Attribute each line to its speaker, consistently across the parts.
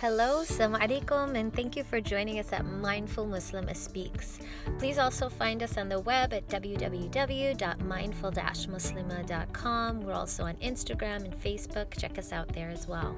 Speaker 1: Hello, Assalamu alaikum, and thank you for joining us at Mindful Muslima Speaks. Please also find us on the web at www.mindful-muslima.com. We're also on Instagram and Facebook. Check us out there as well.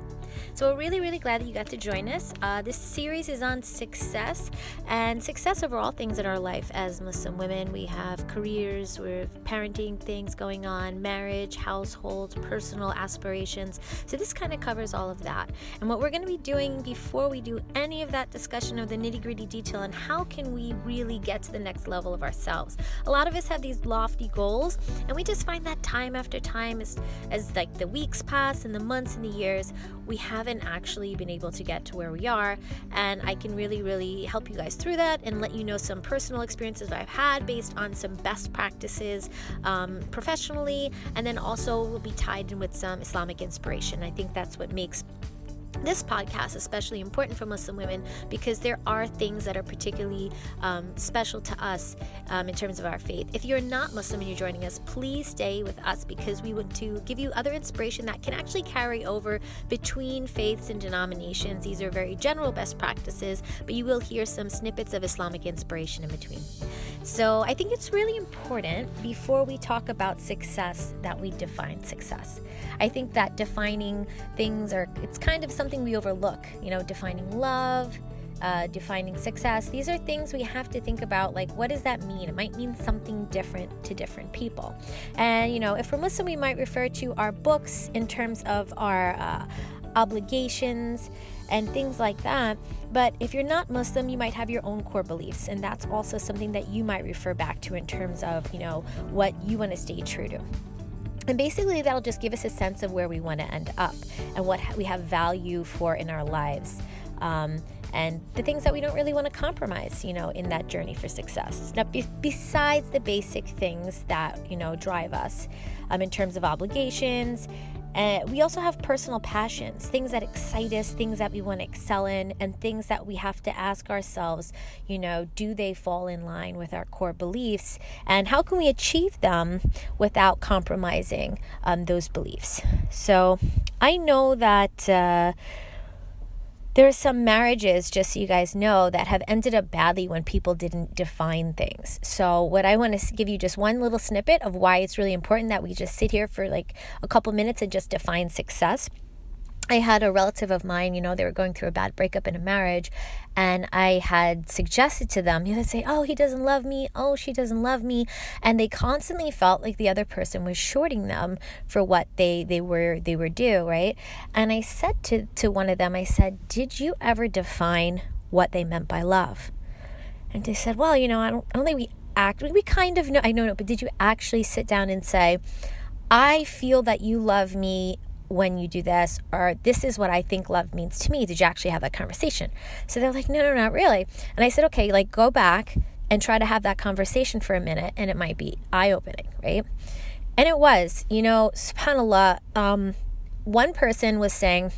Speaker 1: So, we're really, really glad that you got to join us. Uh, this series is on success and success over all things in our life as Muslim women. We have careers, we're parenting things going on, marriage, households, personal aspirations. So, this kind of covers all of that. And what we're going to be doing before we do any of that discussion of the nitty gritty detail and how can we really get to the next level of ourselves. A lot of us have these lofty goals, and we just find that time after time, as, as like the weeks pass and the months and the years, we haven't actually been able to get to where we are. And I can really, really help you guys through that and let you know some personal experiences that I've had based on some best practices um, professionally, and then also will be tied in with some Islamic inspiration. I think that's what makes this podcast is especially important for Muslim women because there are things that are particularly um, special to us um, in terms of our faith. If you're not Muslim and you're joining us, please stay with us because we want to give you other inspiration that can actually carry over between faiths and denominations. These are very general best practices, but you will hear some snippets of Islamic inspiration in between. So I think it's really important before we talk about success that we define success. I think that defining things are, it's kind of something we overlook, you know, defining love. Uh, defining success. These are things we have to think about like, what does that mean? It might mean something different to different people. And, you know, if we're Muslim, we might refer to our books in terms of our uh, obligations and things like that. But if you're not Muslim, you might have your own core beliefs, and that's also something that you might refer back to in terms of, you know, what you want to stay true to. And basically, that'll just give us a sense of where we want to end up and what we have value for in our lives. Um, and the things that we don't really want to compromise, you know, in that journey for success. Now, be- besides the basic things that, you know, drive us um, in terms of obligations uh, we also have personal passions, things that excite us, things that we want to excel in, and things that we have to ask ourselves, you know, do they fall in line with our core beliefs? And how can we achieve them without compromising um, those beliefs? So I know that. Uh, there are some marriages, just so you guys know, that have ended up badly when people didn't define things. So, what I want to give you just one little snippet of why it's really important that we just sit here for like a couple minutes and just define success. I had a relative of mine, you know, they were going through a bad breakup in a marriage, and I had suggested to them, you know, they say, Oh, he doesn't love me. Oh, she doesn't love me. And they constantly felt like the other person was shorting them for what they, they were they were due, right? And I said to, to one of them, I said, Did you ever define what they meant by love? And they said, Well, you know, I don't I don't think we act we kind of know I know, no, but did you actually sit down and say, I feel that you love me when you do this, or this is what I think love means to me. Did you actually have that conversation? So they're like, no, no, not really. And I said, okay, like go back and try to have that conversation for a minute, and it might be eye opening, right? And it was, you know, subhanAllah, um, one person was saying,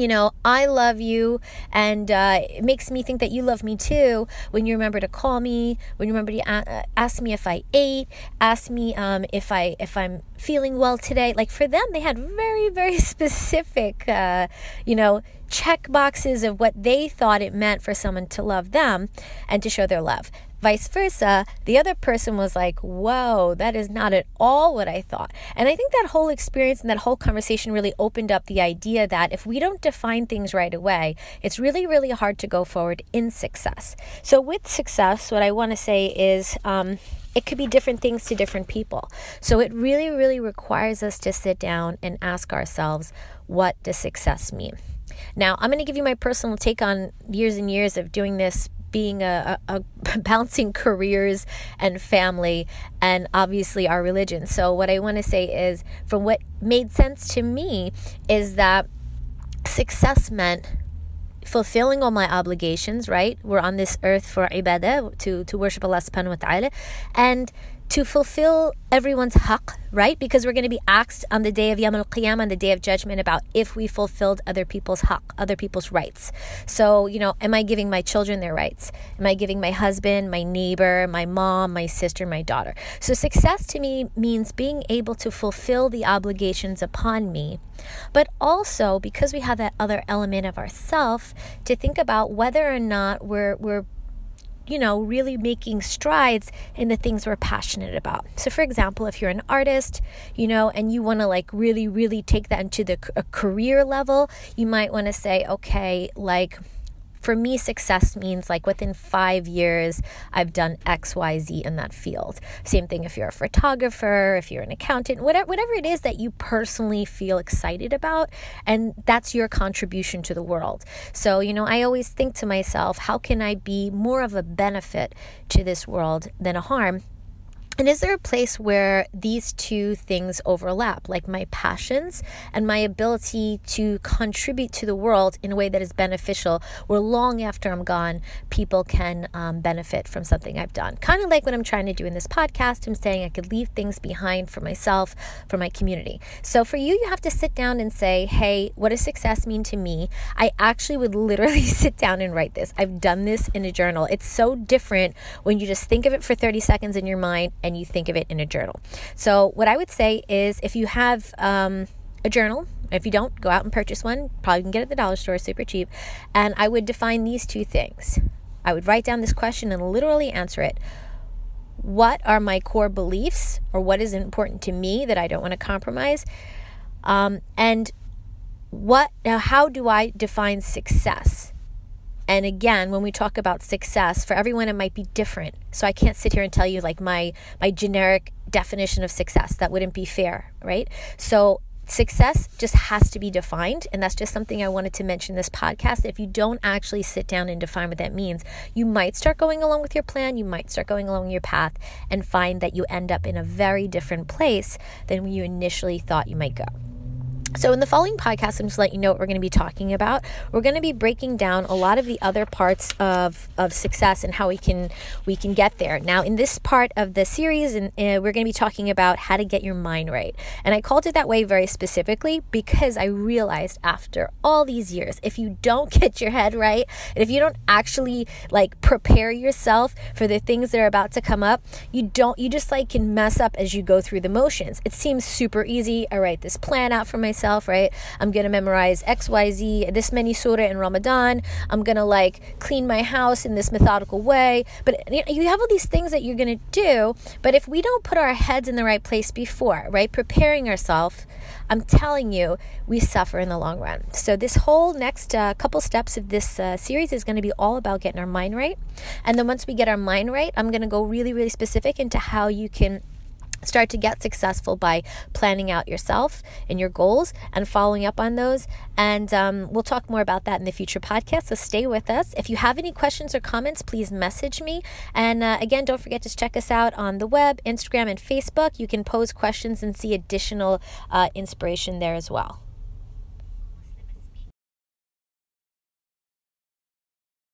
Speaker 1: you know, I love you, and uh, it makes me think that you love me too when you remember to call me, when you remember to a- ask me if I ate, ask me um, if I if I'm feeling well today. Like for them, they had very very specific, uh, you know, check boxes of what they thought it meant for someone to love them and to show their love. Vice versa, the other person was like, whoa, that is not at all what I thought. And I think that whole experience and that whole conversation really opened up the idea that if we don't define things right away, it's really, really hard to go forward in success. So, with success, what I want to say is, um, it could be different things to different people. So it really, really requires us to sit down and ask ourselves, what does success mean? Now, I'm going to give you my personal take on years and years of doing this being a, a, a, bouncing careers and family and obviously our religion. So what I want to say is from what made sense to me is that success meant fulfilling all my obligations, right? We're on this earth for ibadah, to, to worship Allah subhanahu wa ta'ala. And to fulfill everyone's haqq, right? Because we're going to be asked on the day of Yom Al Qiyamah, on the day of judgment, about if we fulfilled other people's haqq, other people's rights. So, you know, am I giving my children their rights? Am I giving my husband, my neighbor, my mom, my sister, my daughter? So, success to me means being able to fulfill the obligations upon me, but also because we have that other element of ourself to think about whether or not we're, we're you know, really making strides in the things we're passionate about. So, for example, if you're an artist, you know, and you want to like really, really take that into the a career level, you might want to say, okay, like, for me, success means like within five years, I've done X, Y, Z in that field. Same thing if you're a photographer, if you're an accountant, whatever, whatever it is that you personally feel excited about, and that's your contribution to the world. So, you know, I always think to myself, how can I be more of a benefit to this world than a harm? And is there a place where these two things overlap, like my passions and my ability to contribute to the world in a way that is beneficial, where long after I'm gone, people can um, benefit from something I've done? Kind of like what I'm trying to do in this podcast. I'm saying I could leave things behind for myself, for my community. So for you, you have to sit down and say, hey, what does success mean to me? I actually would literally sit down and write this. I've done this in a journal. It's so different when you just think of it for 30 seconds in your mind and and you think of it in a journal. So, what I would say is if you have um, a journal, if you don't, go out and purchase one. Probably can get it at the dollar store, super cheap. And I would define these two things. I would write down this question and literally answer it. What are my core beliefs, or what is important to me that I don't want to compromise? Um, and what? Now, how do I define success? And again, when we talk about success, for everyone it might be different. So I can't sit here and tell you like my my generic definition of success. That wouldn't be fair, right? So success just has to be defined and that's just something i wanted to mention this podcast if you don't actually sit down and define what that means you might start going along with your plan you might start going along your path and find that you end up in a very different place than you initially thought you might go so, in the following podcast, I'm just let you know what we're going to be talking about. We're going to be breaking down a lot of the other parts of, of success and how we can we can get there. Now, in this part of the series, and uh, we're going to be talking about how to get your mind right. And I called it that way very specifically because I realized after all these years, if you don't get your head right, and if you don't actually like prepare yourself for the things that are about to come up, you don't you just like can mess up as you go through the motions. It seems super easy. I write this plan out for myself myself, right? I'm going to memorize XYZ, this many surah in Ramadan. I'm going to like clean my house in this methodical way. But you have all these things that you're going to do. But if we don't put our heads in the right place before, right? Preparing ourselves, I'm telling you, we suffer in the long run. So, this whole next uh, couple steps of this uh, series is going to be all about getting our mind right. And then once we get our mind right, I'm going to go really, really specific into how you can start to get successful by planning out yourself and your goals and following up on those. And um, we'll talk more about that in the future podcast. So stay with us. If you have any questions or comments, please message me. And uh, again, don't forget to check us out on the web, Instagram, and Facebook. You can pose questions and see additional uh, inspiration there as well.